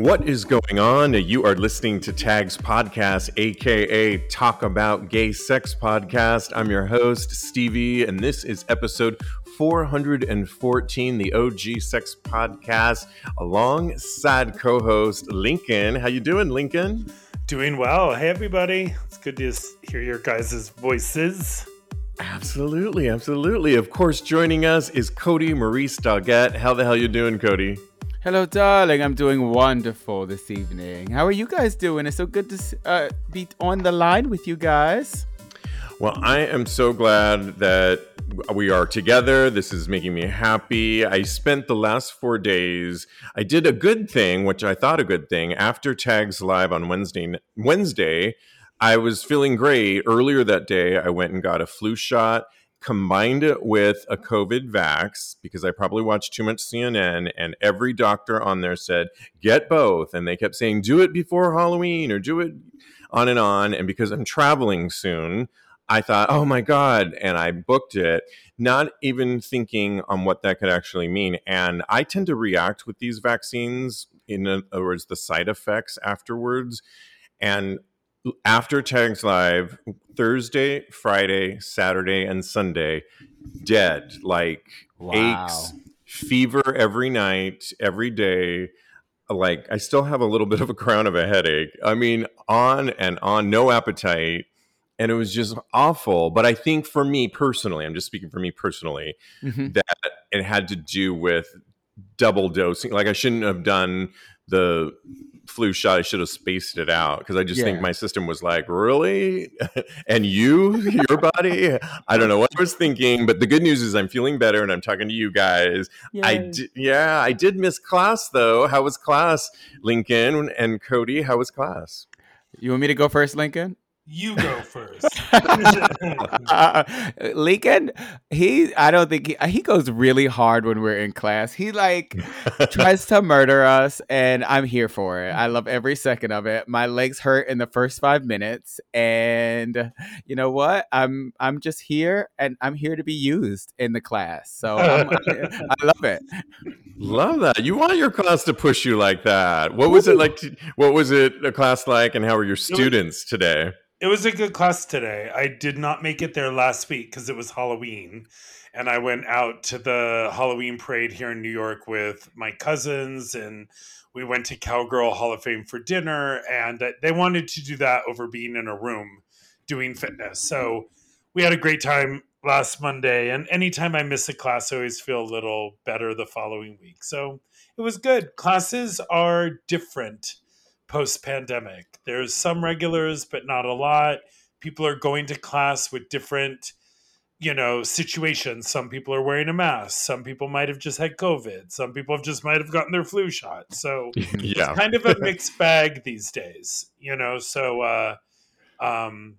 What is going on? You are listening to Tags Podcast, aka Talk About Gay Sex Podcast. I'm your host, Stevie, and this is episode 414, the OG Sex Podcast, alongside co-host Lincoln. How you doing, Lincoln? Doing well. Hey, everybody. It's good to hear your guys' voices. Absolutely, absolutely. Of course, joining us is Cody Maurice Doggett. How the hell you doing, Cody? Hello, darling. I'm doing wonderful this evening. How are you guys doing? It's so good to uh, be on the line with you guys. Well, I am so glad that we are together. This is making me happy. I spent the last four days. I did a good thing, which I thought a good thing. After Tags Live on Wednesday, Wednesday, I was feeling great. Earlier that day, I went and got a flu shot combined it with a COVID vax because I probably watched too much CNN, and every doctor on there said, get both. And they kept saying, do it before Halloween or do it on and on. And because I'm traveling soon, I thought, oh my God. And I booked it, not even thinking on what that could actually mean. And I tend to react with these vaccines, in other words, the side effects afterwards. And after Tags Live, Thursday, Friday, Saturday, and Sunday, dead. Like wow. aches, fever every night, every day. Like I still have a little bit of a crown of a headache. I mean, on and on, no appetite. And it was just awful. But I think for me personally, I'm just speaking for me personally, mm-hmm. that it had to do with double dosing. Like I shouldn't have done the flu shot, I should have spaced it out because I just yeah. think my system was like, really? and you, your body? I don't know what I was thinking, but the good news is I'm feeling better and I'm talking to you guys. Yay. I d- yeah, I did miss class though. How was class, Lincoln and Cody? How was class? You want me to go first, Lincoln? You go first. uh, Lincoln, he I don't think he, he goes really hard when we're in class. He like tries to murder us and I'm here for it. I love every second of it. My legs hurt in the first 5 minutes and you know what? I'm I'm just here and I'm here to be used in the class. So i love it. Love that. You want your class to push you like that. What was it like to, what was it a class like and how were your students today? It was a good class today. I did not make it there last week because it was Halloween. And I went out to the Halloween parade here in New York with my cousins, and we went to Cowgirl Hall of Fame for dinner. And they wanted to do that over being in a room doing fitness. So we had a great time last Monday. And anytime I miss a class, I always feel a little better the following week. So it was good. Classes are different post pandemic. There's some regulars, but not a lot. People are going to class with different, you know, situations. Some people are wearing a mask. Some people might have just had COVID. Some people have just might have gotten their flu shot. So yeah. it's kind of a mixed bag these days, you know. So uh um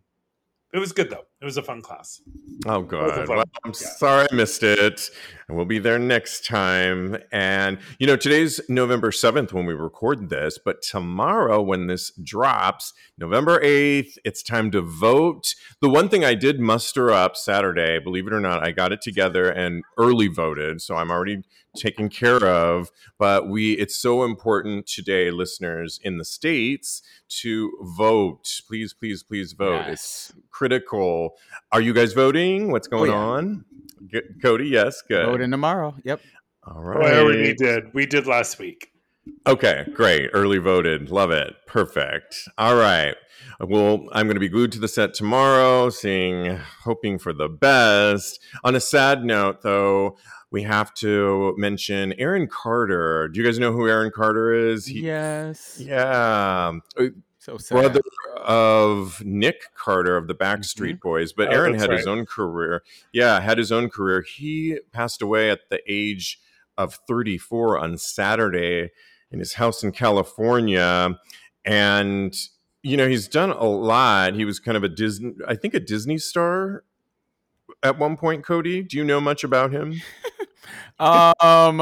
it was good though. It was a fun class. Oh, good. Well, I'm yeah. sorry I missed it. And we'll be there next time. And, you know, today's November 7th when we record this, but tomorrow when this drops, November 8th, it's time to vote. The one thing I did muster up Saturday, believe it or not, I got it together and early voted. So I'm already taken care of. But we, it's so important today, listeners in the States, to vote. Please, please, please vote. Yes. It's critical are you guys voting? What's oh, going oh, yeah. on? G- Cody, yes, good. Voting tomorrow. Yep. All oh, right. Oh, I already did. We did last week. Okay, great. Early voted. Love it. Perfect. All right. Well, I'm going to be glued to the set tomorrow, seeing, hoping for the best. On a sad note, though, we have to mention Aaron Carter. Do you guys know who Aaron Carter is? He, yes. Yeah. So sad. Brother of Nick Carter of the Backstreet mm-hmm. Boys, but oh, Aaron had right. his own career. Yeah, had his own career. He passed away at the age of 34 on Saturday in his house in California. And, you know, he's done a lot. He was kind of a Disney, I think a Disney star at one point, Cody. Do you know much about him? um,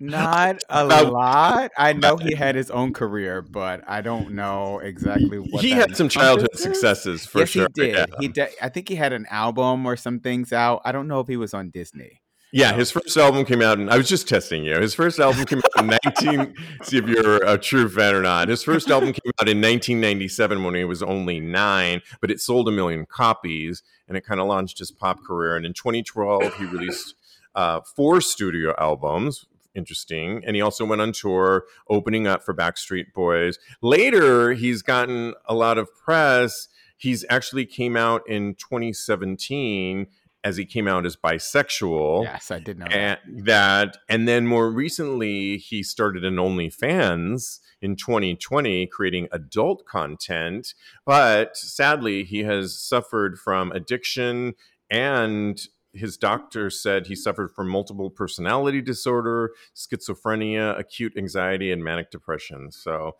not a lot. I know he had his own career, but I don't know exactly what he had. Some childhood successes for yes, sure. He did. Yeah. He did. I think he had an album or some things out. I don't know if he was on Disney. Yeah, his first album came out, and I was just testing you. His first album came out in 19. see if you're a true fan or not. His first album came out in 1997 when he was only nine, but it sold a million copies, and it kind of launched his pop career. And in 2012, he released uh, four studio albums. Interesting. And he also went on tour opening up for Backstreet Boys. Later, he's gotten a lot of press. He's actually came out in 2017 as he came out as bisexual. Yes, I did know and that. And then more recently, he started an OnlyFans in 2020, creating adult content. But sadly, he has suffered from addiction and his doctor said he suffered from multiple personality disorder, schizophrenia, acute anxiety, and manic depression. So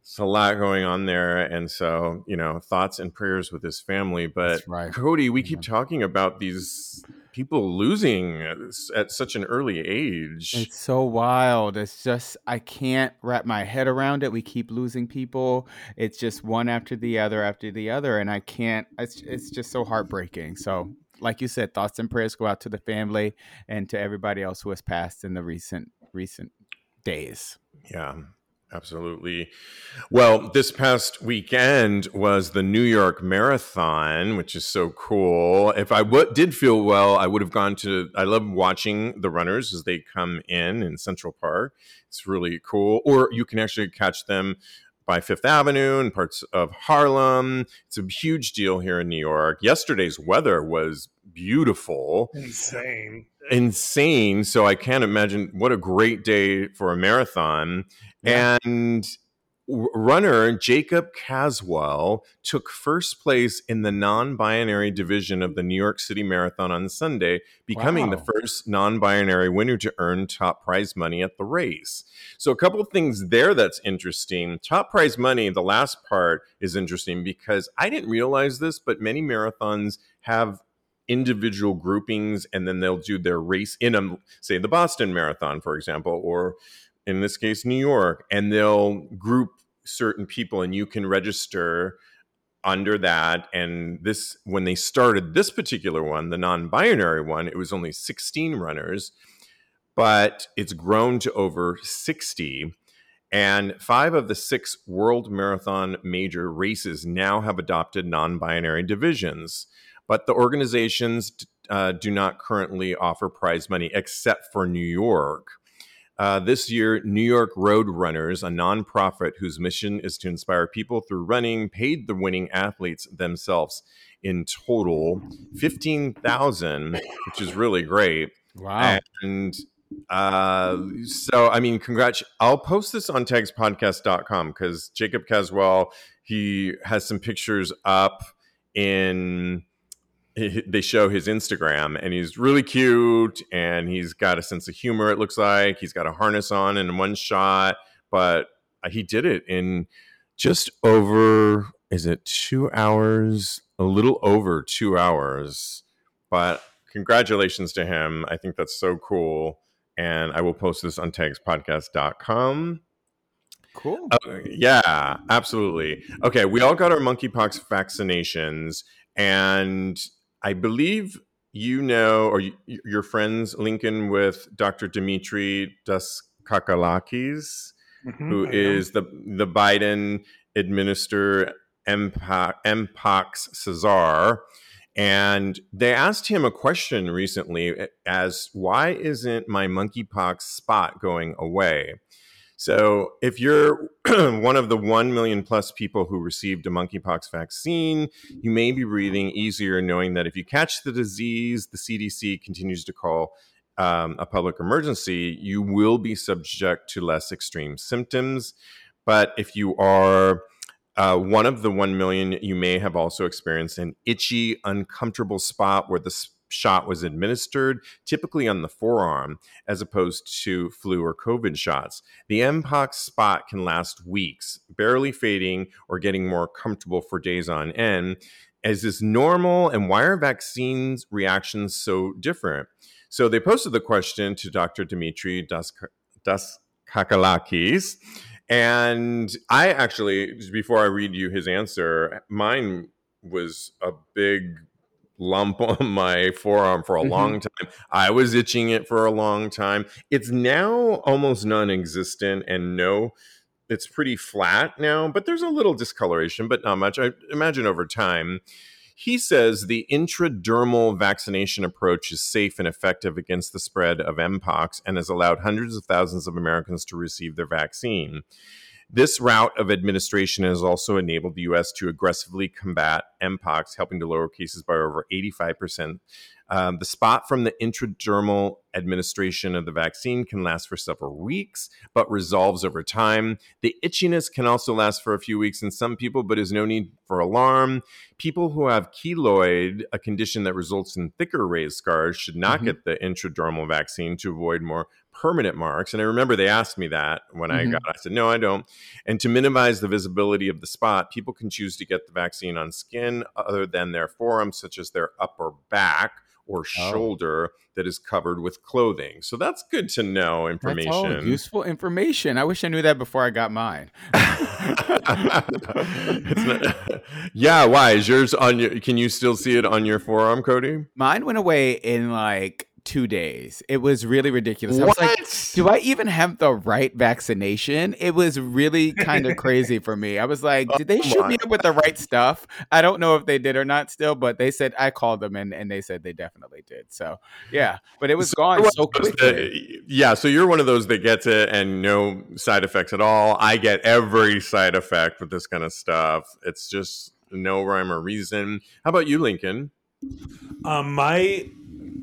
it's a lot going on there. And so, you know, thoughts and prayers with his family. But right. Cody, we keep talking about these people losing at such an early age. It's so wild. It's just, I can't wrap my head around it. We keep losing people. It's just one after the other after the other. And I can't, it's, it's just so heartbreaking. So, like you said, thoughts and prayers go out to the family and to everybody else who has passed in the recent, recent days. Yeah. Absolutely. Well, this past weekend was the New York Marathon, which is so cool. If I w- did feel well, I would have gone to. I love watching the runners as they come in in Central Park. It's really cool. Or you can actually catch them by Fifth Avenue and parts of Harlem. It's a huge deal here in New York. Yesterday's weather was beautiful. Insane. Insane. So I can't imagine what a great day for a marathon. Yeah. And runner Jacob Caswell took first place in the non binary division of the New York City Marathon on Sunday, becoming wow. the first non binary winner to earn top prize money at the race. So, a couple of things there that's interesting. Top prize money, the last part is interesting because I didn't realize this, but many marathons have individual groupings and then they'll do their race in a say the Boston Marathon, for example, or in this case, New York, and they'll group certain people and you can register under that. And this, when they started this particular one, the non binary one, it was only 16 runners, but it's grown to over 60. And five of the six world marathon major races now have adopted non binary divisions. But the organizations uh, do not currently offer prize money except for New York. Uh, this year, New York Road Runners, a nonprofit whose mission is to inspire people through running, paid the winning athletes themselves in total 15,000, which is really great. Wow. And uh, so, I mean, congrats. I'll post this on tagspodcast.com because Jacob Caswell, he has some pictures up in they show his Instagram and he's really cute and he's got a sense of humor. It looks like he's got a harness on in one shot, but he did it in just over, is it two hours? A little over two hours. But congratulations to him. I think that's so cool. And I will post this on tagspodcast.com. Cool. Uh, yeah, absolutely. Okay, we all got our monkeypox vaccinations, and I believe you know, or you, your friends, Lincoln, with Dr. Dimitri Daskakalakis, mm-hmm, who is the the Biden administered Mpox Cesar. And they asked him a question recently as why isn't my monkeypox spot going away? So, if you're one of the 1 million plus people who received a monkeypox vaccine, you may be breathing easier knowing that if you catch the disease, the CDC continues to call um, a public emergency, you will be subject to less extreme symptoms. But if you are uh, one of the 1 million, you may have also experienced an itchy, uncomfortable spot where the shot was administered, typically on the forearm, as opposed to flu or COVID shots. The Mpox spot can last weeks, barely fading or getting more comfortable for days on end. Is this normal, and why are vaccines reactions so different? So they posted the question to Dr. Dimitri Daskakalakis. And I actually, before I read you his answer, mine was a big lump on my forearm for a Mhm. long time. I was itching it for a long time. It's now almost non existent and no, it's pretty flat now, but there's a little discoloration, but not much. I imagine over time. He says the intradermal vaccination approach is safe and effective against the spread of Mpox and has allowed hundreds of thousands of Americans to receive their vaccine. This route of administration has also enabled the U.S. to aggressively combat Mpox, helping to lower cases by over 85%. Um, the spot from the intradermal administration of the vaccine can last for several weeks, but resolves over time. The itchiness can also last for a few weeks in some people, but is no need for alarm. People who have keloid, a condition that results in thicker raised scars, should not Mhm. get the intradermal vaccine to avoid more permanent marks. And I remember they asked me that when I Mhm. got. I said, no, I don't. And to minimize the visibility of the spot, people can choose to get the vaccine on skin other than their forearm, such as their upper back or Oh. shoulder that is covered with clothing. So that's good to know That's all information. useful information. I wish I knew that before I got mine. Not- yeah, why is yours on your? Can you still see it on your forearm, Cody? Mine went away in like two days. It was really ridiculous. I was like, What? do I even have the right vaccination? It was really kind of crazy for me. I was like, did they Oh shoot me up with the right stuff? I don't know if they did or not still, but they said I called them and, and they said they definitely did. So yeah, but it was So gone so quickly. that- yeah, so you're one of those that gets it and no side effects at all. I get every side effect with this kind of stuff. It's just no rhyme or reason. How about you, Lincoln? Um, my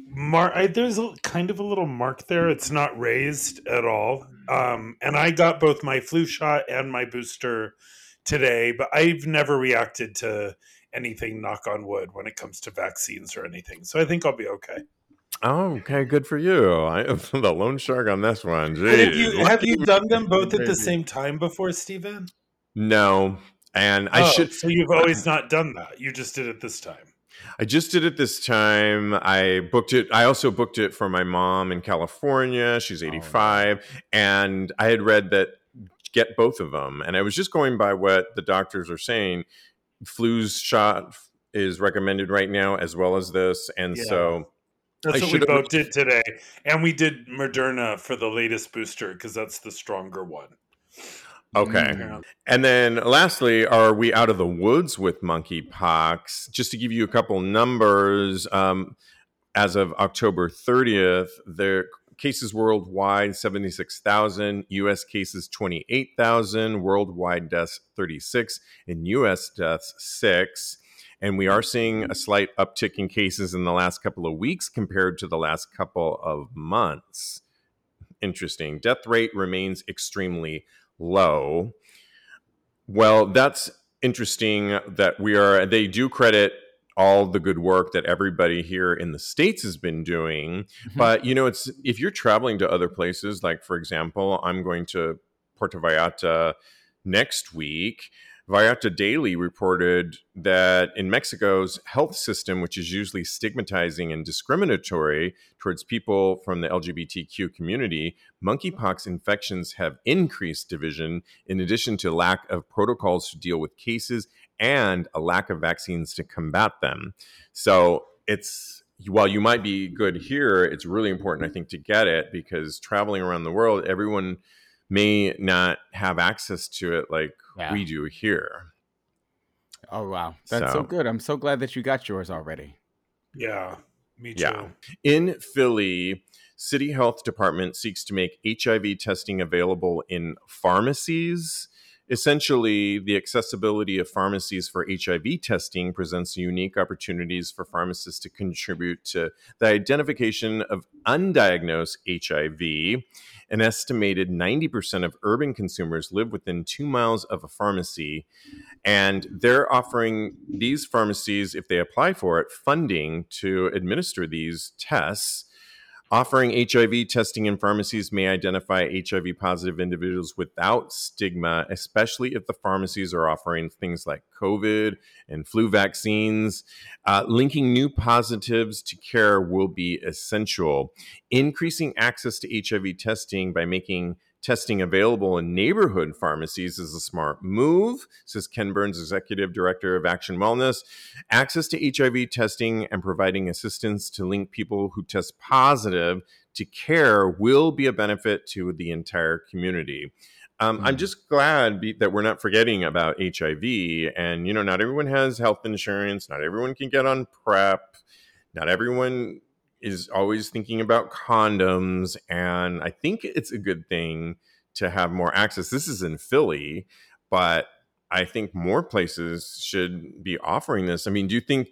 mark, I, there's a, kind of a little mark there. It's not raised at all. Um, and I got both my flu shot and my booster today, but I've never reacted to anything. Knock on wood when it comes to vaccines or anything. So I think I'll be okay. Oh, okay, good for you. I am the lone shark on this one. Have you have you done them both at the same time before, Stephen? No, and I Oh, should. So you've always not done that. You just did it this time. I just did it this time. I booked it. I also booked it for my mom in California. She's Oh, 85. And I had read that get both of them. And I was just going by what the doctors are saying. Flu's shot is recommended right now, as well as this. And Yeah. so, That's I what we both did today, and we did Moderna for the latest booster because that's the stronger one. Okay. Mm. And then lastly, are we out of the woods with monkeypox? Just to give you a couple numbers, um, as of October 30th, there cases worldwide 76,000, US cases 28,000, worldwide deaths 36, and US deaths 6. And we are seeing a slight uptick in cases in the last couple of weeks compared to the last couple of months. Interesting. Death rate remains extremely low. Well, that's interesting that we are, they do credit all the good work that everybody here in the States has been doing. Mhm. But, you know, it's if you're traveling to other places, like for example, I'm going to Puerto Vallarta next week. Vallarta Daily reported that in Mexico's health system, which is usually stigmatizing and discriminatory towards people from the LGBTQ community, monkeypox infections have increased division in addition to lack of protocols to deal with cases and a lack of vaccines to combat them. So it's while you might be good here, it's really important, I think, to get it because traveling around the world, everyone may not have access to it like Yeah. we do here. Oh wow, that's so So- good. I'm so glad that you got yours already. Yeah, me too. Yeah. In Philly, City Health Department seeks to make HIV testing available in pharmacies. Essentially, the accessibility of pharmacies for HIV testing presents unique opportunities for pharmacists to contribute to the identification of undiagnosed HIV. An estimated 90% of urban consumers live within two miles of a pharmacy. And they're offering these pharmacies, if they apply for it, funding to administer these tests. Offering HIV testing in pharmacies may identify HIV positive individuals without stigma, especially if the pharmacies are offering things like COVID and flu vaccines. Uh, linking new positives to care will be essential. Increasing access to HIV testing by making testing available in neighborhood pharmacies is a smart move, says Ken Burns, Executive Director of Action Wellness. Access to HIV testing and providing assistance to link people who test positive to care will be a benefit to the entire community. Um, mm I'm just glad be, that we're not forgetting about HIV. And, you know, not everyone has health insurance, not everyone can get on PrEP, not everyone is always thinking about condoms. And I think it's a good thing to have more access. This is in Philly, but I think more places should be offering this. I mean, do you think,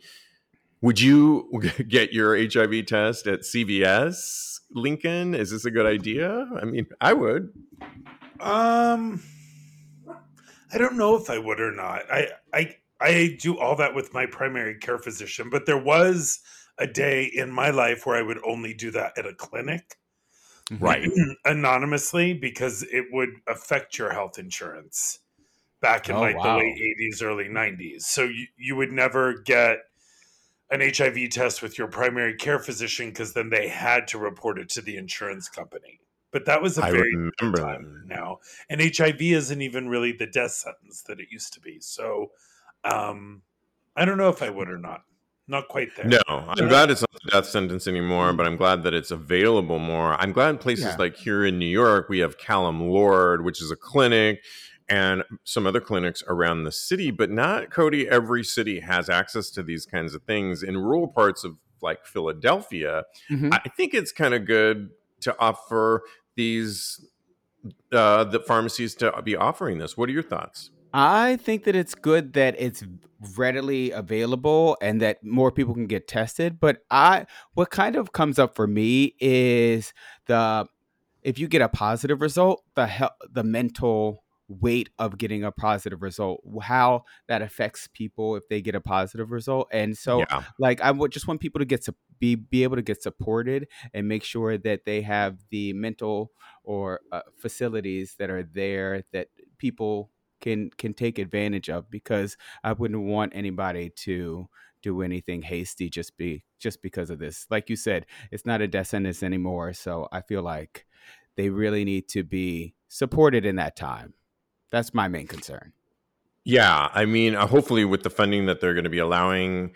would you get your HIV test at CVS, Lincoln? Is this a good idea? I mean, I would. Um, I don't know if I would or not. I I I do all that with my primary care physician, but there was a day in my life where I would only do that at a clinic, right, anonymously, because it would affect your health insurance back in oh, like wow. the late '80s, early '90s. So you you would never get an HIV test with your primary care physician because then they had to report it to the insurance company but that was a I very remember time that. now. And HIV isn't even really the death sentence that it used to be. So um, I don't know if I would or not. Not quite there. No, I'm glad it's not the death sentence anymore, but I'm glad that it's available more. I'm glad places yeah. like here in New York, we have Callen-Lorde, which is a clinic, and some other clinics around the city, but not Cody. Every city has access to these kinds of things. In rural parts of like Philadelphia, mm-hmm. I think it's kind of good to offer these uh, the pharmacies to be offering this. What are your thoughts? I think that it's good that it's readily available and that more people can get tested. But I, what kind of comes up for me is the if you get a positive result, the he- the mental weight of getting a positive result, how that affects people if they get a positive result. And so, yeah. like, I would just want people to get to be be able to get supported and make sure that they have the mental or uh, facilities that are there that people can can take advantage of because I wouldn't want anybody to do anything hasty just be just because of this. Like you said, it's not a death sentence anymore, so I feel like they really need to be supported in that time. That's my main concern. Yeah, I mean, uh, hopefully with the funding that they're going to be allowing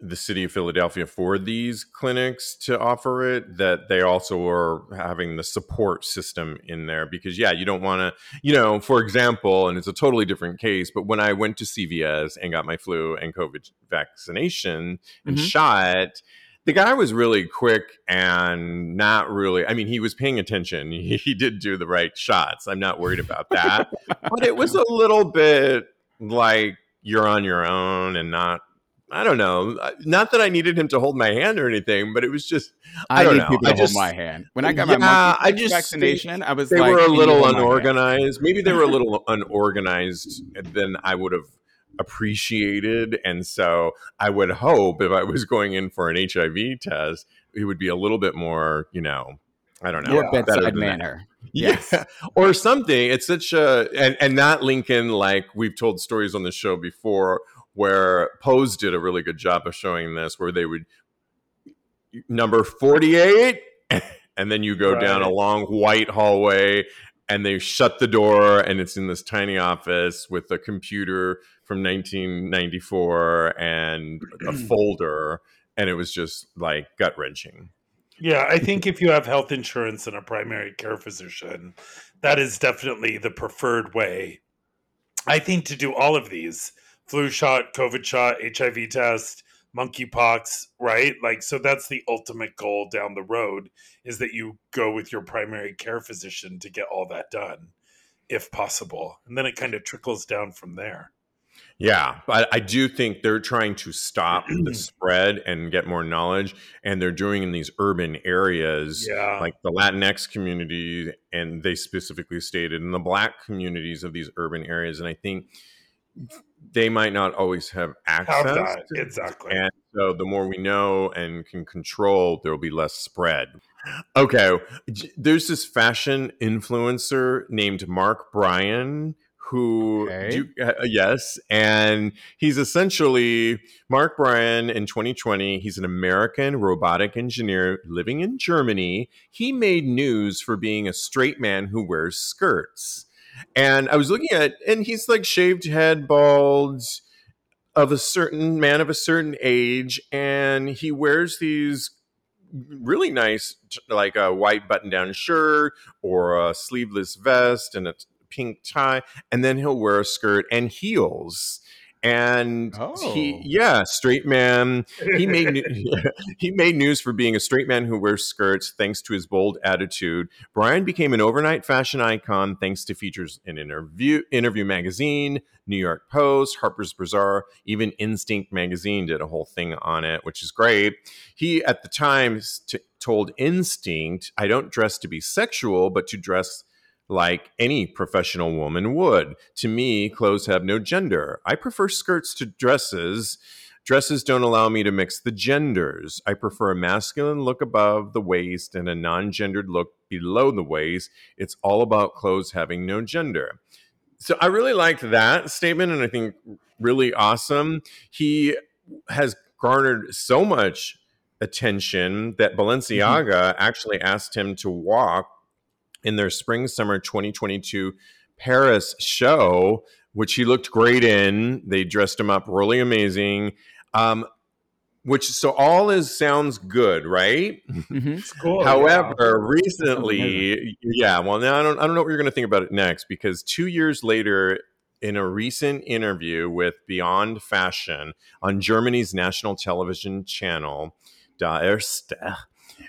the city of Philadelphia for these clinics to offer it that they also are having the support system in there? Because yeah you don't want to you know for example and it's a totally different case but when I went to CVS and got my flu and covid vaccination and mm-hmm. shot the guy was really quick and not really i mean he was paying attention. He, he did do the right shots. I'm not worried about that. But it was a little bit like you're on your own and not I don't know. Not that I needed him to hold my hand or anything, but it was just I, I don't know. I just, hold my hand when I got yeah, my I just, vaccination. I was they like, were a little unorganized. Maybe they were a little unorganized than I would have appreciated. And so I would hope if I was going in for an HIV test, it would be a little bit more, you know, I don't know, more bedside manner. Yes. Yeah. or something. It's such a and and not Lincoln like we've told stories on the show before where Pose did a really good job of showing this, where they would number 48 and then you go right. down a long white hallway and they shut the door and it's in this tiny office with a computer from 1994 and a folder and it was just like gut wrenching yeah i think if you have health insurance and a primary care physician that is definitely the preferred way i think to do all of these flu shot covid shot hiv test monkeypox right? Like so that's the ultimate goal down the road is that you go with your primary care physician to get all that done if possible. And then it kind of trickles down from there. Yeah, but I do think they're trying to stop the spread and get more knowledge, and they're doing in these urban areas, yeah. like the Latinx community, and they specifically stated in the Black communities of these urban areas, and I think they might not always have access. Exactly. And so the more we know and can control, there will be less spread. Okay, there's this fashion influencer named Mark Bryan who Okay. do, uh, yes and he's essentially mark bryan in 2020 he's an american robotic engineer living in germany he made news for being a straight man who wears skirts and i was looking at and he's like shaved head bald of a certain man of a certain age and he wears these really nice like a white button down shirt or a sleeveless vest and a pink tie and then he'll wear a skirt and heels and he Oh. yeah straight man. He made he made news for being a straight man who wears skirts thanks to his bold attitude. Bryan became an overnight fashion icon thanks to features in interview interview magazine new york post harper's bazaar even instinct magazine did a whole thing on it which is great. He at the time t- told instinct i don't dress to be sexual but to dress like any professional woman would. To me, clothes have no gender. I prefer skirts to dresses. Dresses don't allow me to mix the genders. I prefer a masculine look above the waist and a non gendered look below the waist. It's all about clothes having no gender. So I really liked that statement and I think really awesome. He has garnered so much attention that mm-hmm. Balenciaga actually asked him to walk in their spring summer 2022 Paris show, which he looked great in. They dressed him up really amazing. Um, which so all is sounds good, right? Mhm. It's cool. However, recently, yeah, well, now I don't, I don't know what you're going to think about it next because two years later, in a recent interview with Beyond Fashion on Germany's national television channel, Das Erste,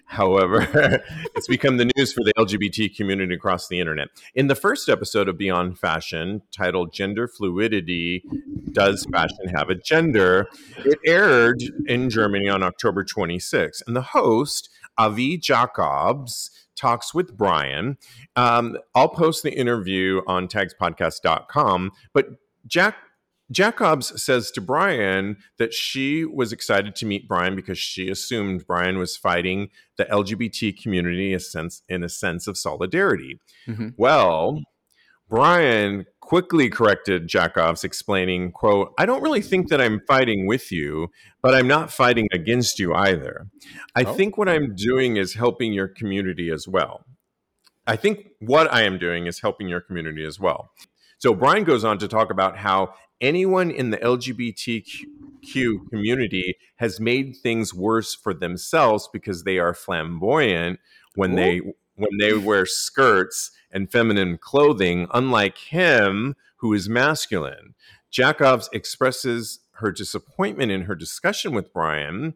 however, it's become the news for the LGBT community across the internet. In the first episode of Beyond Fashion, titled Gender Fluidity Does Fashion Have a Gender? It aired in Germany on October 26th. And the host, Avi Jakobs, talks with Bryan. Um, I'll post the interview on tagspodcast.com. But Jack Jakobs says to Bryan that she was excited to meet Bryan because she assumed Bryan was fighting the LGBT community a sense, in a sense of solidarity. Mhm. Well, Bryan quickly corrected Jakobs, explaining, quote, I don't really think that I'm fighting with you, but I'm not fighting against you either. I Oh. think what I'm doing is helping your community as well. I think what I am doing is helping your community as well. So Bryan goes on to talk about how anyone in the LGBTQ community has made things worse for themselves because they are flamboyant when they when they wear skirts and feminine clothing, unlike him who is masculine. Jakobs expresses her disappointment in her discussion with Bryan,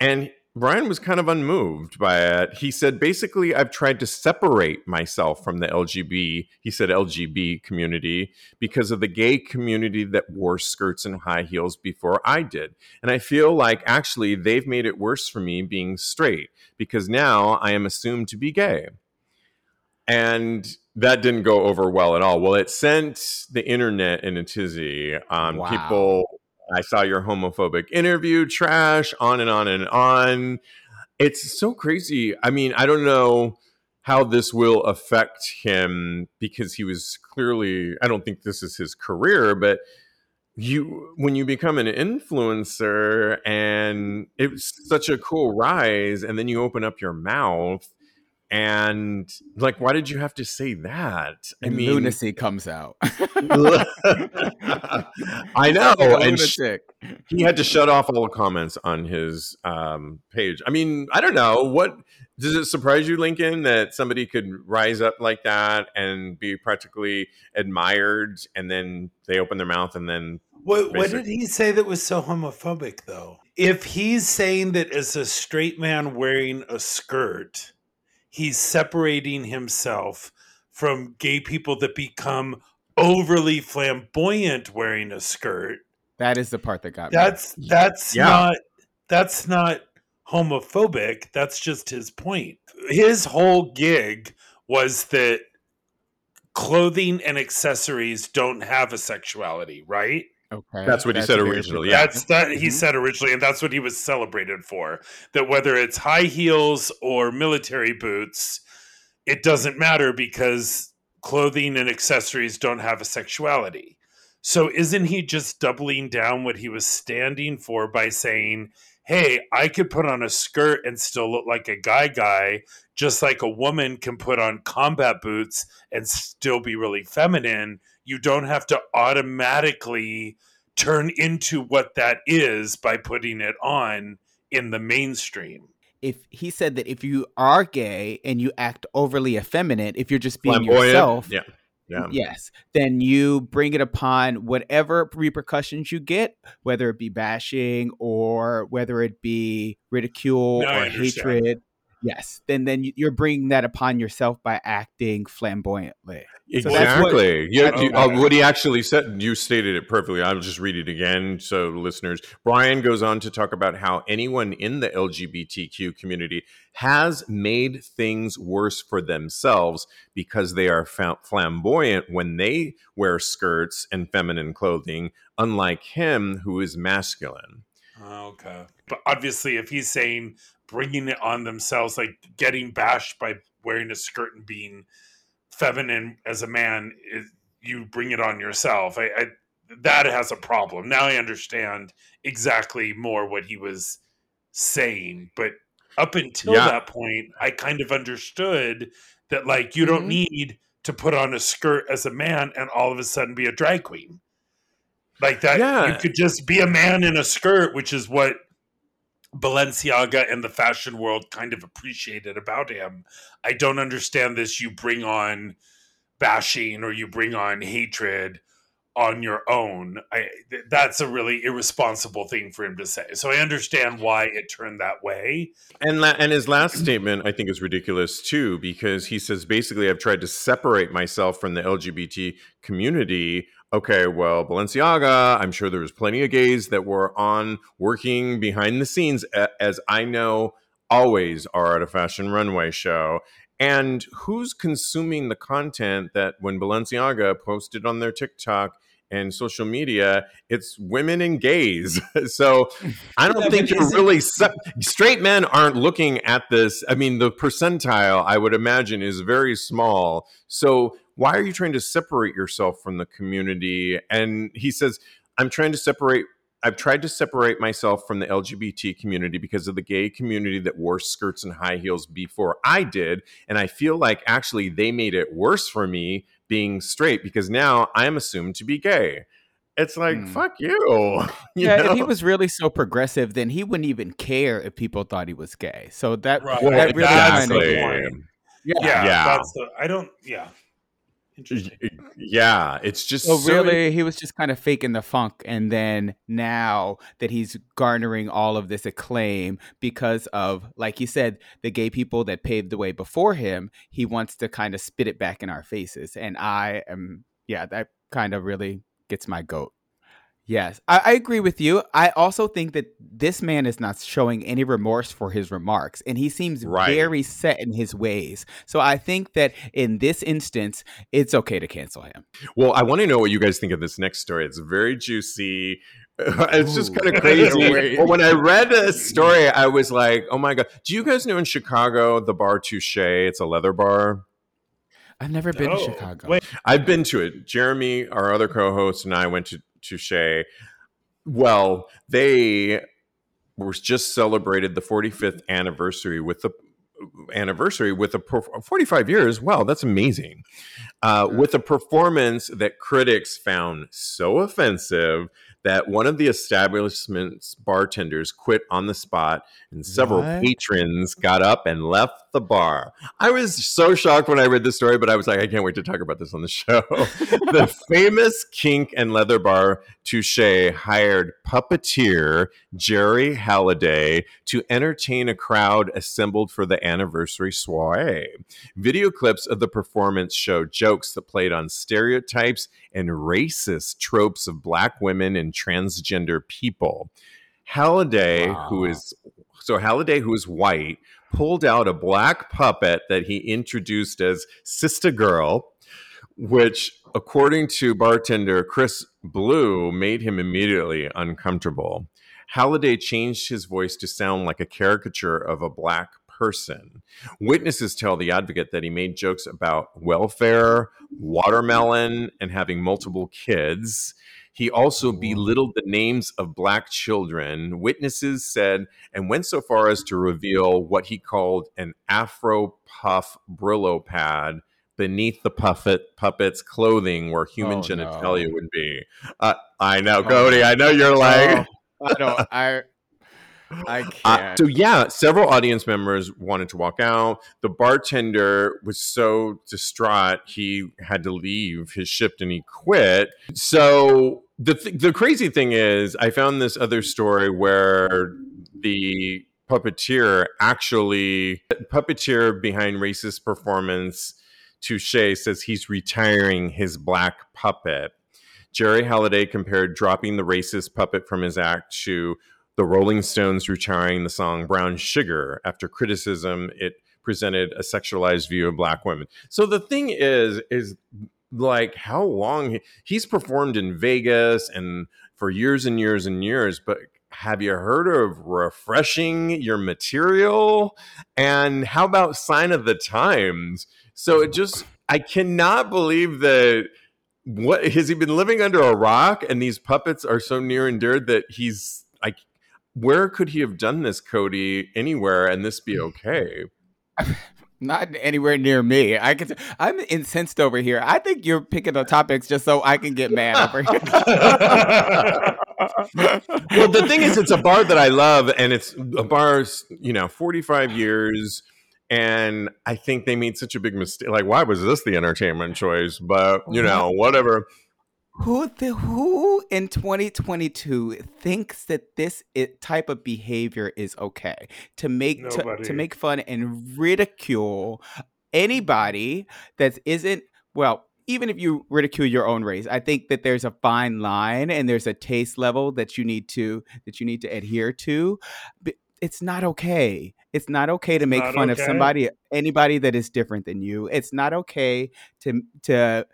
and Bryan was kind of unmoved by it. He said, basically, I've tried to separate myself from the LGB, he said LGB community, because of the gay community that wore skirts and high heels before I did. And I feel like actually they've made it worse for me being straight because now I am assumed to be gay. And that didn't go over well at all. Well, it sent the internet in a tizzy. Um, Wow. People, I saw your homophobic interview, trash, on and on and on. It's so crazy. I mean, I don't know how this will affect him because he was clearly, I don't think this is his career, but you when you become an influencer and it's such a cool rise and then you open up your mouth and like why did you have to say that i mean lunacy comes out. i know and sh- lunatic. he had to shut off all the comments on his um, page i mean i don't know what does it surprise you lincoln that somebody could rise up like that and be practically admired and then they open their mouth and then What, what did he say that was so homophobic, though? If he's saying that as a straight man wearing a skirt, he's separating himself from gay people that become overly flamboyant wearing a skirt, That is the part that got me. that's that's Yeah. not that's not homophobic. That's just his point. His whole gig was that clothing and accessories don't have a sexuality, right? Okay. That's what he said originally, yeah. That's that he Mhm. said originally, and that's what he was celebrated for. That whether it's high heels or military boots, it doesn't matter because clothing and accessories don't have a sexuality. So isn't he just doubling down what he was standing for by saying, hey, I could put on a skirt and still look like a guy guy, just like a woman can put on combat boots and still be really feminine. You don't have to automatically turn into what that is by putting it on in the mainstream. If he said that if you are gay and you act overly effeminate, if you're just being Flamboyant, yourself, Yeah. Yeah. Yes. Then you bring it upon whatever repercussions you get, whether it be bashing or whether it be ridicule No, or hatred. Yes. Then then you're bringing that upon yourself by acting flamboyantly. So what- Exactly. yeah, you- what- uh, what he actually said, you stated it perfectly. I'll just read it again. So, listeners, Bryan goes on to talk about how anyone in the LGBTQ community has made things worse for themselves because they are flamboyant when they wear skirts and feminine clothing, unlike him, who is masculine. Okay. But obviously, if he's saying bringing it on themselves, like getting bashed by wearing a skirt and being feminine as a man, is, you bring it on yourself. I, I that has a problem. Now I understand exactly more what he was saying. But up until Yeah. that point, I kind of understood that like you don't Mhm. need to put on a skirt as a man and all of a sudden be a drag queen. Like that, Yeah. you could just be a man in a skirt, which is what Balenciaga and the fashion world kind of appreciated about him. I don't understand this. You bring on bashing or you bring on hatred on your own. I that's a really irresponsible thing for him to say. So I understand why it turned that way. And la- and his last statement I think is ridiculous too because he says basically I've tried to separate myself from the LGBT community. Okay, well, Balenciaga, I'm sure there was plenty of gays that were on working behind the scenes as I know always are at a fashion runway show. And who's consuming the content that when Balenciaga posted on their TikTok and social media, it's women and gays. so I don't think you're really straight men aren't looking at this. I mean, the percentile I would imagine is very small. So why are you trying to separate yourself from the community? And he says, I'm trying to separate. I've tried to separate myself from the LGBT community because of the gay community that wore skirts and high heels before I did. And I feel like actually they made it worse for me being straight because now I'm assumed to be gay. It's like, Hmm. fuck you. you yeah, know? if he was really so progressive, then he wouldn't even care if people thought he was gay. So that, Right. That really that's kind the of point. yeah. Yeah, Yeah. that's the. I don't. Yeah, interesting. Yeah, it's just So so really, he was just kind of faking the funk, and then now that he's garnering all of this acclaim because of, like you said, the gay people that paved the way before him, he wants to kind of spit it back in our faces, and I am, yeah, that kind of really gets my goat. Yes, I, I agree with you. I also think that this man is not showing any remorse for his remarks, and he seems Right. very set in his ways. So I think that in this instance, it's okay to cancel him. Well, I want to know what you guys think of this next story. It's very juicy. It's just kind of crazy. Well, when I read this story, I was like, "Oh my god!" Do you guys know in Chicago the bar Touche? It's a leather bar. I've never been Oh, to Chicago. Wait, I've been to it. Jeremy, our other co-host, and I went to Touche. Well, they were just celebrated the 45th anniversary with the anniversary with a perf- 45 years. Wow, that's amazing. Uh, with a performance that critics found so offensive that one of the establishment's bartenders quit on the spot and several What? patrons got up and left the bar. I was so shocked when I read this story, but I was like, I can't wait to talk about this on the show. the famous kink and leather bar Touche hired puppeteer Jerry Halliday to entertain a crowd assembled for the anniversary soiree. Video clips of the performance show jokes that played on stereotypes and racist tropes of black women and transgender people. Halliday, who Wow. is so Halliday, who is white, pulled out a black puppet that he introduced as Sister Girl, which, according to bartender Chris Blue, made him immediately uncomfortable. Halliday changed his voice to sound like a caricature of a black person. Witnesses tell the advocate that he made jokes about welfare, watermelon, and having multiple kids. He also belittled the names of black children. Witnesses said and went so far as to reveal what he called an Afro puff Brillo pad beneath the puppet puppet's clothing where human Oh, genitalia no. would be. Uh, I know, Oh, Cody. I know you're like. I don't. I. I Uh, can't. so yeah, several audience members wanted to walk out. The bartender was so distraught he had to leave his shift and he quit. So the th- the crazy thing is, I found this other story where the puppeteer actually puppeteer behind racist performance Touche says he's retiring his black puppet. Jerry Halliday compared dropping the racist puppet from his act to the Rolling Stones retiring the song Brown Sugar after criticism it presented a sexualized view of black women. So the thing is is like how long he, he's performed in Vegas and for years and years and years but have you heard of refreshing your material and how about sign of the times so it just i cannot believe that what has he been living under a rock and these puppets are so near and dear that he's like where could he have done this cody anywhere and this be mm. okay Not anywhere near me. I can. I'm incensed over here. I think you're picking the topics just so I can get mad over here. well the thing is it's a bar that i love and it's a bar's you know 45 years and i think they made such a big mistake like why was this the entertainment choice but you mm-hmm. know whatever who the who in 2022 thinks that this i- type of behavior is okay? To make to, to make fun and ridicule anybody that isn't well even if you ridicule your own race i think that there's a fine line and there's a taste level that you need to that you need to adhere to. But it's not okay. It's not okay to make fun of somebody anybody that is different than you. It's not okay to to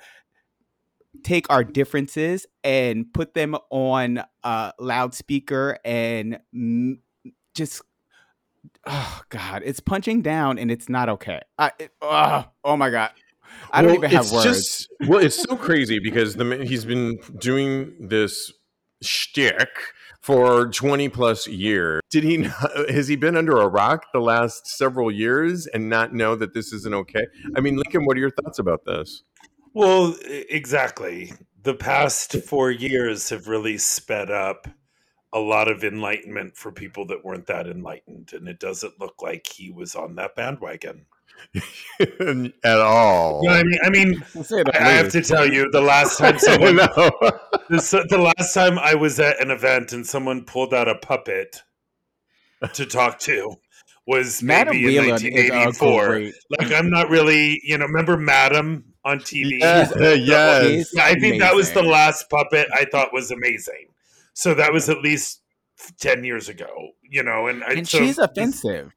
take our differences and put them on a loudspeaker and just oh god it's punching down and it's not okay I, it, oh, oh my god i don't even have it's words just- well, it's so crazy because the he's been doing this shtick for 20 plus years. Did he not, has he been under a rock the last several years and not know that this isn't okay? I mean, Lincoln, what are your thoughts about this? Well, exactly. The past four years have really sped up a lot of enlightenment for people that weren't that enlightened, and it doesn't look like he was on that bandwagon. At all. You know I mean, I mean, To say I I have to tell you, the last time I someone, know. the, the last time I was at an event and someone pulled out a puppet to talk to was Madam maybe in Whelan is 1984. Like I'm not really, you know, remember Madam on TV? Yes, yes. I think that was the last puppet I thought was amazing. So that was at least ten years ago, you know, and, I, so she's offensive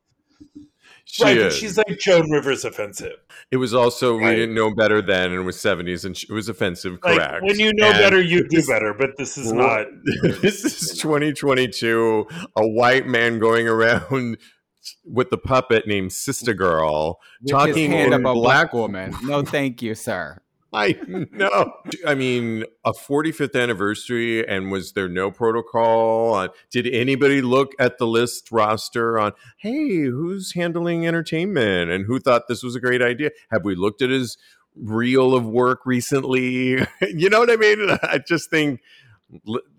She right, is. she's like Joan Rivers offensive. It was also we didn't know better then, and it was seventies, and sh- it was offensive. Like Correct. when you know And better, you do better. But this is Well, not. this is 2022. A white man going around with the puppet named Sister Girl, with his talking hand in black black woman no thank you sir I know. I mean, a 45th anniversary, and was there no protocol? On, did anybody look at the list roster on, hey, who's handling entertainment and who thought this was a great idea? Have we looked at his reel of work recently? you know what I mean? I just think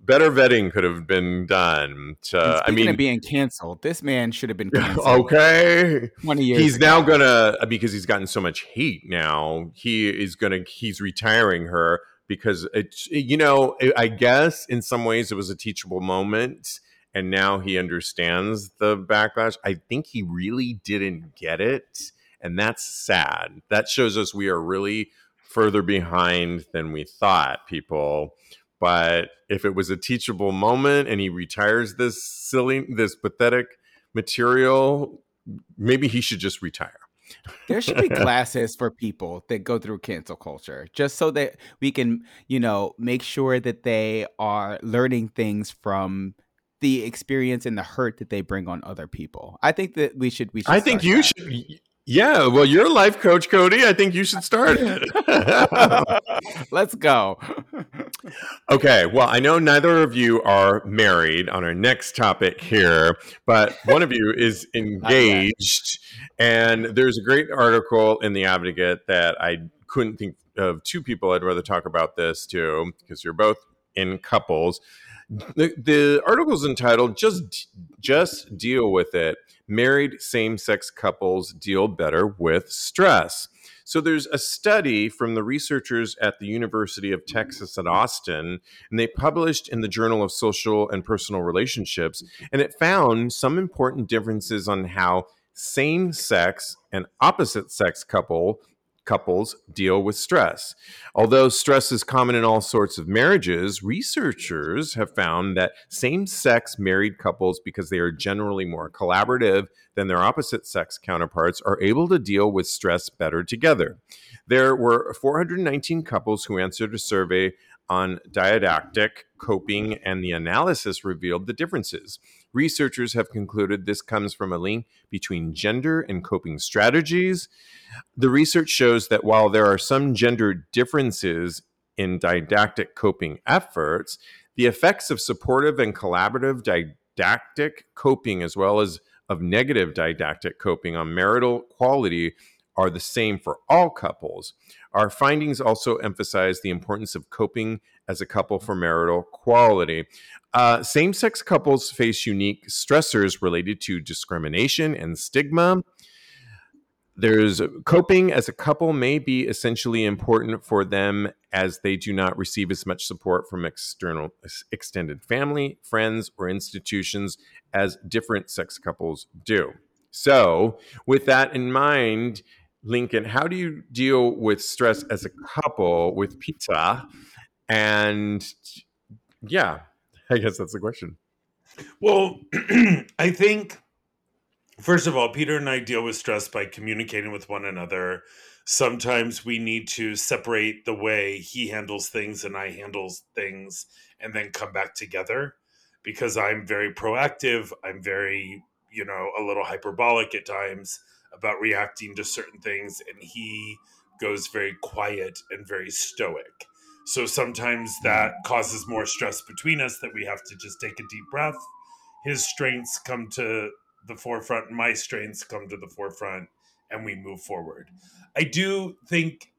better vetting could have been done. To, I mean, being canceled this man should have been canceled okay. 20 years He's ago. now gonna uh, because he's gotten so much hate now. He is gonna he's retiring her because it's you know I guess in some ways it was a teachable moment, and now he understands the backlash. I think he really didn't get it, and that's sad. That shows us we are really further behind than we thought, people. But if it was a teachable moment and he retires this silly, this pathetic material, maybe he should just retire. There should be classes for people that go through cancel culture, just so that we can, you know, make sure that they are learning things from the experience and the hurt that they bring on other people. I think that we should. We should. I think you that. should. Yeah, well, you're a life coach, Cody. I think you should start it. Let's go. okay, well, I know neither of you are married on our next topic here, but one of you is engaged. and there's a great article in The Advocate that I couldn't think of two people I'd rather talk about this to because you're both in couples. The, the article is entitled "Just Just Deal with It." Married same-sex couples deal better with stress. So there's a study from the researchers at the University of Texas at Austin, and they published in the Journal of Social and Personal Relationships, and it found some important differences on how same-sex and opposite-sex couple couples deal with stress. Although stress is common in all sorts of marriages, researchers have found that same sex married couples, because they are generally more collaborative than their opposite sex counterparts, are able to deal with stress better together. There were 419 couples who answered a survey on didactic coping, and the analysis revealed the differences. Researchers have concluded this comes from a link between gender and coping strategies. The research shows that while there are some gender differences in didactic coping efforts, the effects of supportive and collaborative didactic coping, as well as of negative didactic coping on marital quality, are the same for all couples. Our findings also emphasize the importance of coping as a couple for marital quality. Uh, Same sex couples face unique stressors related to discrimination and stigma. There's coping as a couple may be essentially important for them as they do not receive as much support from external extended family, friends, or institutions as different sex couples do. So, with that in mind, Lincoln, how do you deal with stress as a couple with Peter? And yeah, I guess that's the question. Well, I think first of all, Peter and I deal with stress by communicating with one another. Sometimes we need to separate the way he handles things and I handles things and then come back together because I'm very proactive. I'm very, you know, a little hyperbolic at times about reacting to certain things, and he goes very quiet and very stoic. So sometimes that causes more stress between us that we have to just take a deep breath. His strengths come to the forefront, my strengths come to the forefront, and we move forward. I do think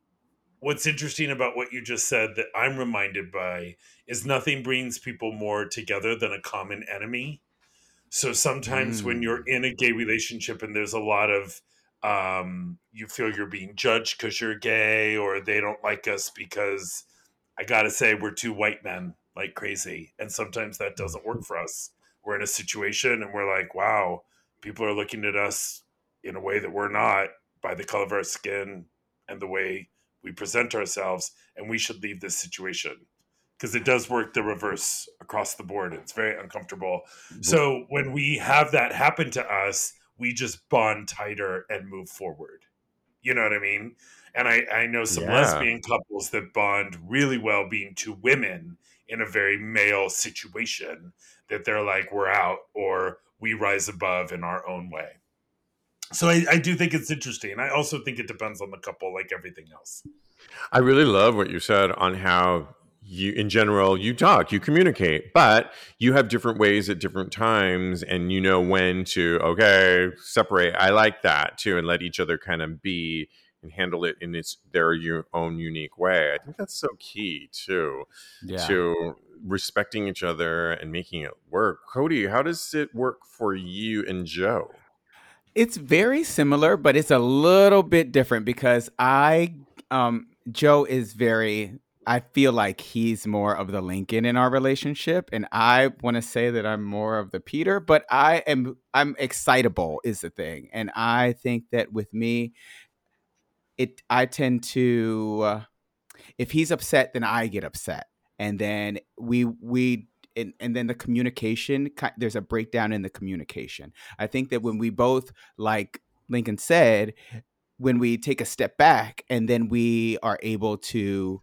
what's interesting about what you just said that I'm reminded by is nothing brings people more together than a common enemy. So sometimes mm. when you're in a gay relationship and there's a lot of um, you feel you're being judged because you're gay, or they don't like us because I gotta say we're two white men like crazy, and sometimes that doesn't work for us. We're in a situation and we're like, wow, people are looking at us in a way that we're not by the color of our skin and the way we present ourselves, and we should leave this situation because it does work the reverse across the board. It's very uncomfortable. Mm-hmm. So when we have that happen to us, we just bond tighter and move forward. You know what I mean? And I, I know some yeah. lesbian couples that bond really well being two women in a very male situation that they're like, we're out or we rise above in our own way. So I, I do think it's interesting. I also think it depends on the couple, like everything else. I really love what you said on how you in general you talk you communicate but you have different ways at different times and you know when to okay separate i like that too and let each other kind of be and handle it in its their own unique way. I think that's so key too yeah. to respecting each other and making it work. Cody how does it work for you and joe? It's very similar but it's a little bit different because i um joe is very I feel like he's more of the Lincoln in our relationship, and I want to say that I'm more of the Peter. But I am I'm excitable is the thing, and I think that with me, it I tend to uh, if he's upset, then I get upset, and then we we and, and then the communication there's a breakdown in the communication. I think that when we both like Lincoln said, when we take a step back and then we are able to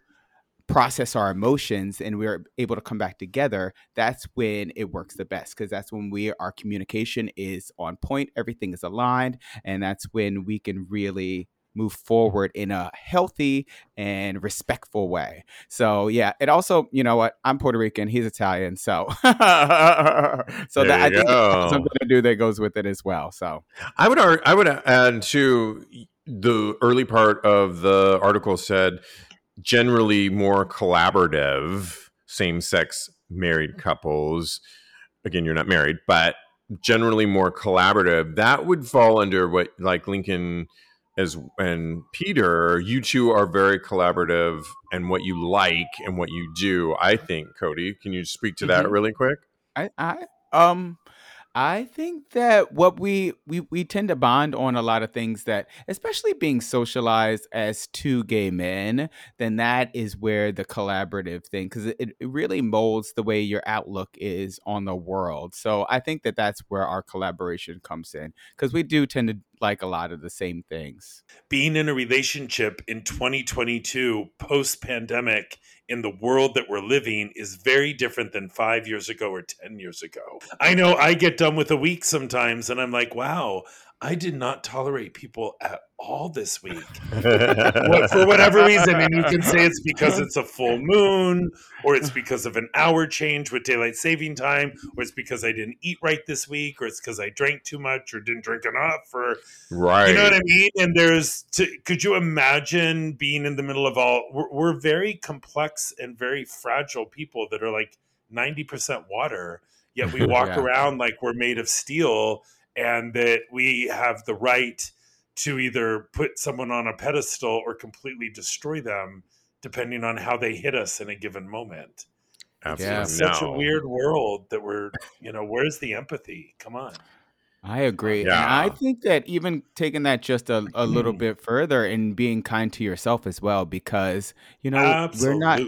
process our emotions and we're able to come back together, that's when it works the best because that's when we our communication is on point, everything is aligned, and that's when we can really move forward in a healthy and respectful way. So yeah, it also, you know what? I'm Puerto Rican, he's Italian, so so that I think it has go. something to do that goes with it as well. So I would I would add to the early part of the article said generally more collaborative same sex married couples. Again, you're not married, but generally more collaborative. That would fall under what like Lincoln as and Peter, you two are very collaborative and what you like and what you do. I think, Cody, can you speak to that Mhm. really quick? I, I um I think that what we, we we tend to bond on a lot of things that especially being socialized as two gay men, then that is where the collaborative thing cuz it, it really molds the way your outlook is on the world. So I think that that's where our collaboration comes in cuz we do tend to like a lot of the same things. being in a relationship in 2022 post pandemic in the world that we're living is very different than five years ago or 10 years ago. I know I get done with a week sometimes and I'm like, wow, I did not tolerate people at all this week. For whatever reason, and you can say it's because it's a full moon, or it's because of an hour change with daylight saving time, or it's because I didn't eat right this week, or it's because I drank too much or didn't drink enough, or right. you know what I mean? And there's, to, could you imagine being in the middle of all? We're, we're very complex and very fragile people that are like 90% water, yet we walk Yeah. around like we're made of steel and that we have the right to either put someone on a pedestal or completely destroy them depending on how they hit us in a given moment. Absolutely. It's such a weird world that we're, you know, where's the empathy? Come on. I agree. And I think that even taking that just a, a little Mm. bit further and being kind to yourself as well, because, you know, we're not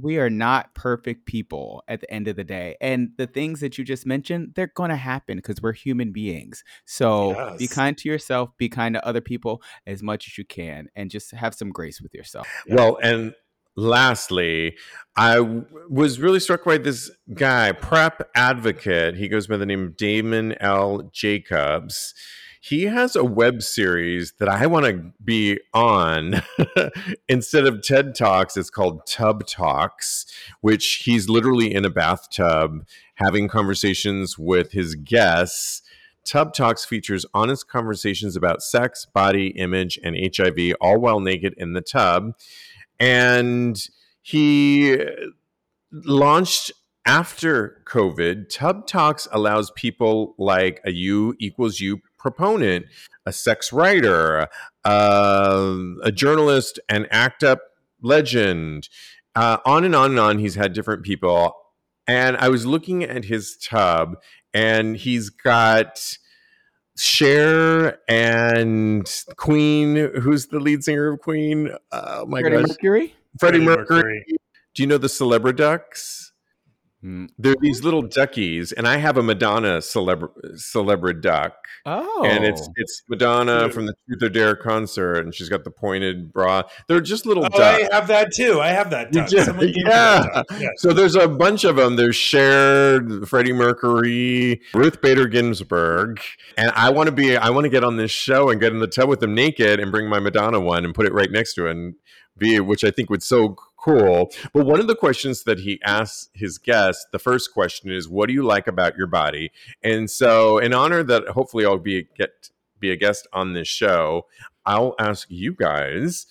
we are not perfect people at the end of the day. And the things that you just mentioned, they're going to happen because we're human beings. So be kind to yourself, be kind to other people as much as you can, and just have some grace with yourself. Well, and lastly, I w- was really struck by this guy, PrEP Advocate. He goes by the name of Damon L. Jacobs. He has a web series that I want to be on instead of TED Talks. It's called Tub Talks, which he's literally in a bathtub having conversations with his guests. Tub Talks features honest conversations about sex, body, image, and HIV, all while naked in the tub and he launched after COVID. Tub Talks allows people like a you equals you proponent, a sex writer, uh, a journalist, an act up legend, uh, on and on and on. He's had different people. And I was looking at his tub, and he's got Cher and Queen. Who's the lead singer of Queen? Oh my Freddie gosh, Mercury? Freddie, Freddie Mercury. Mercury. Do you know the Celebriducks? Mm. They're these little duckies, and I have a Madonna Celebriduck. Oh. and it's it's Madonna from the Truth or Dare concert, and she's got the pointed bra. They're just little Oh, ducks. I have that too. I have that duck. Yeah. that duck. Yes. So there's a bunch of them. There's Cher, Freddie Mercury, Ruth Bader Ginsburg, and I want to be. I want to get on this show and get in the tub with them naked and bring my Madonna one and put it right next to it and be, which I think would so cool. But one of the questions that he asks his guests, the first question is, "What do you like about your body?" And so, in honor that hopefully I'll be get be a guest on this show, I'll ask you guys.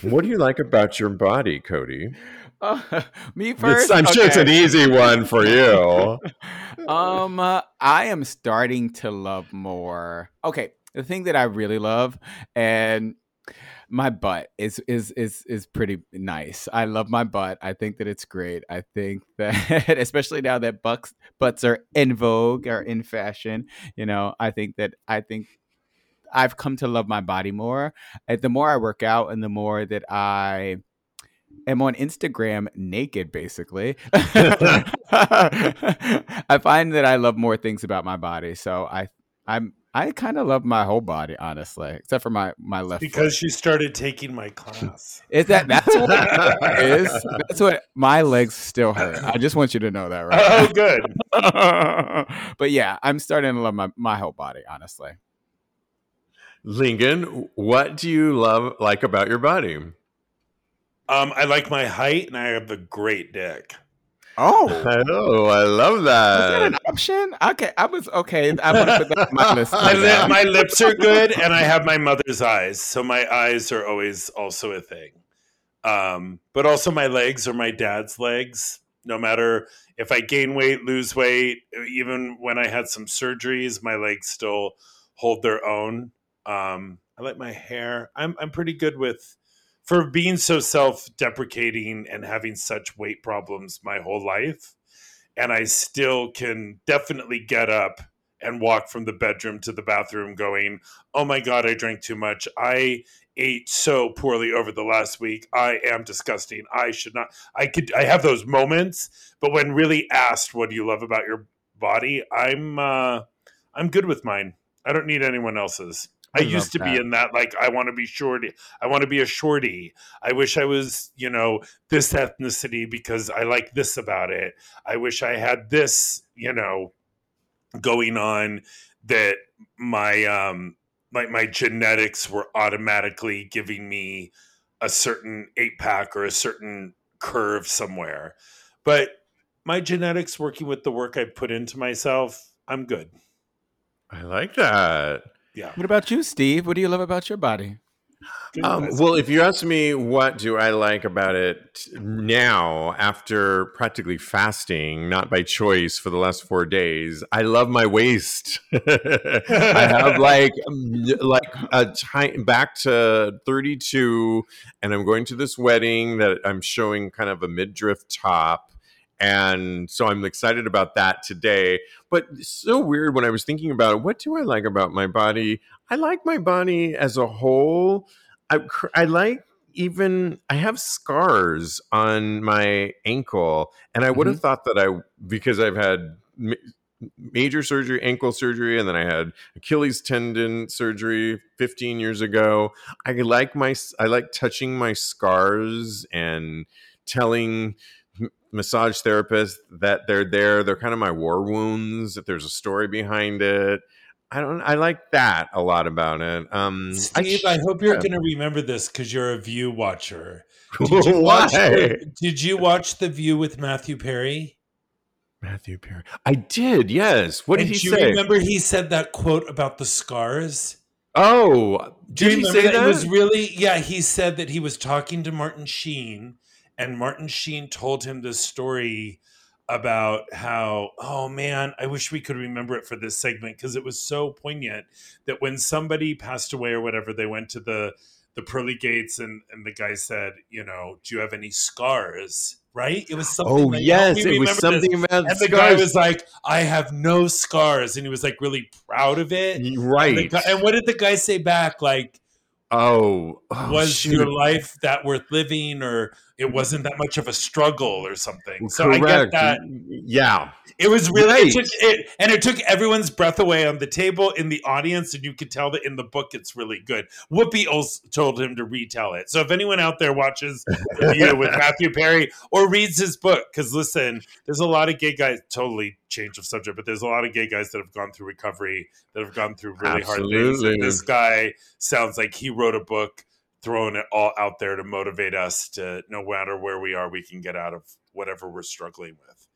What do you like about your body, Cody? me It's- first. I'm sure it's an easy one for you. um uh, i am starting to love more okay the thing that i really love and my butt is is is is pretty nice i love my butt i think that it's great i think that especially now that bucks butts are in vogue or in fashion you know i think that i think i've come to love my body more the more i work out and the more that i am on Instagram naked, basically. I find that I love more things about my body. So I, I'm, I kind of love my whole body, honestly, except for my my left. Because foot. she started taking my class. Is that that's what it is? That's what my legs still hurt. I just want you to know that, right? Oh, good. but yeah, I'm starting to love my my whole body, honestly. Lincoln, what do you love like about your body? Um, I like my height, and I have a great dick. Oh, I know. I love that. Is that an option? Okay, I was okay. I'm gonna put that on my list. li- my lips are good, and I have my mother's eyes, so my eyes are always also a thing. Um, but also my legs are my dad's legs. No matter if I gain weight, lose weight, even when I had some surgeries, my legs still hold their own. Um, I like my hair. I'm I'm pretty good with for being so self-deprecating and having such weight problems my whole life and i still can definitely get up and walk from the bedroom to the bathroom going oh my god i drank too much. I ate so poorly over the last week. I am disgusting. I should not i could i have those moments but when really asked what do you love about your body? I'm uh i'm good with mine. I don't need anyone else's I, I used to that. be in that like I want to be shorty. I want to be a shorty. I wish I was, you know, this ethnicity because I like this about it. I wish I had this, you know, going on that my um my my genetics were automatically giving me a certain eight pack or a certain curve somewhere. But my genetics working with the work I put into myself, I'm good. I like that. Yeah. What about you, Steve? What do you love about your body? Um, well, if you ask me what do I like about it now after practically fasting, not by choice for the last four days, I love my waist. I have like like a time back to 32 and I'm going to this wedding that I'm showing kind of a midriff top and so I'm excited about that today. But so weird when I was thinking about it. What do I like about my body? I like my body as a whole. I, I like even I have scars on my ankle, and I would have mm-hmm. thought that I because I've had major surgery, ankle surgery, and then I had Achilles tendon surgery 15 years ago. I like my I like touching my scars and telling massage therapist that they're there. They're kind of my war wounds. If there's a story behind it, I don't. I like that a lot about it. Um, Steve, I, I hope you're going to remember this because you're a View watcher. Did you watch? The, did you watch the View with Matthew Perry? Matthew Perry. I did. Yes. What and did he do say? Remember, he said that quote about the scars. Oh, did he say that? that? It was really yeah. He said that he was talking to Martin Sheen and Martin Sheen told him this story about how oh man i wish we could remember it for this segment because it was so poignant that when somebody passed away or whatever they went to the the pearly gates and and the guy said you know do you have any scars right it was something oh like, yes it was something this. about and scars. the guy was like i have no scars and he was like really proud of it right and, guy, and what did the guy say back like oh, oh was shoot. your life that worth living or it wasn't that much of a struggle or something. So Correct. I get that. Yeah. It was really right. it took, it, and it took everyone's breath away on the table in the audience, and you could tell that in the book it's really good. Whoopi also told him to retell it. So if anyone out there watches the with Matthew Perry or reads his book, because listen, there's a lot of gay guys. Totally change of subject, but there's a lot of gay guys that have gone through recovery that have gone through really Absolutely. hard things. And this guy sounds like he wrote a book throwing it all out there to motivate us to no matter where we are, we can get out of whatever we're struggling with.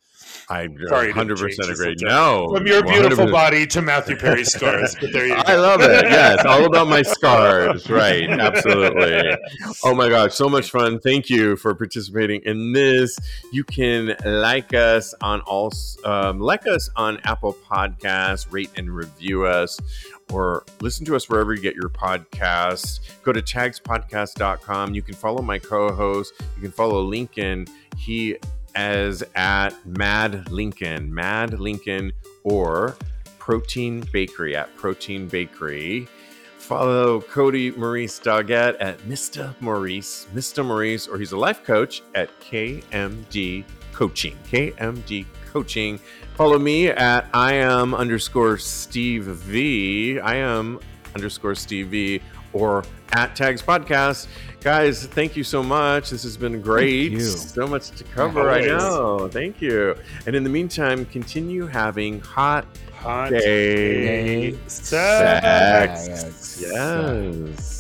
I Sorry 100% agree. No. From your beautiful 100%. body to Matthew Perry's scars. But there you go. I love it. Yes. All about my scars. Right. Absolutely. Oh my gosh. So much fun. Thank you for participating in this. You can like us on all, um, like us on Apple Podcasts, rate and review us or listen to us wherever you get your podcasts. Go to tagspodcast.com. You can follow my co host. You can follow Lincoln. He as at Mad Lincoln, Mad Lincoln, or Protein Bakery at Protein Bakery. Follow Cody Maurice Doggett at Mr. Maurice, Mr. Maurice, or he's a life coach at KMD Coaching. KMD Coaching. Follow me at I am underscore Steve V. I am underscore Steve V or at Tags Podcast. Guys, thank you so much. This has been great. So much to cover. I know. Thank you. And in the meantime, continue having hot, Hot day, day sex. sex. Yes.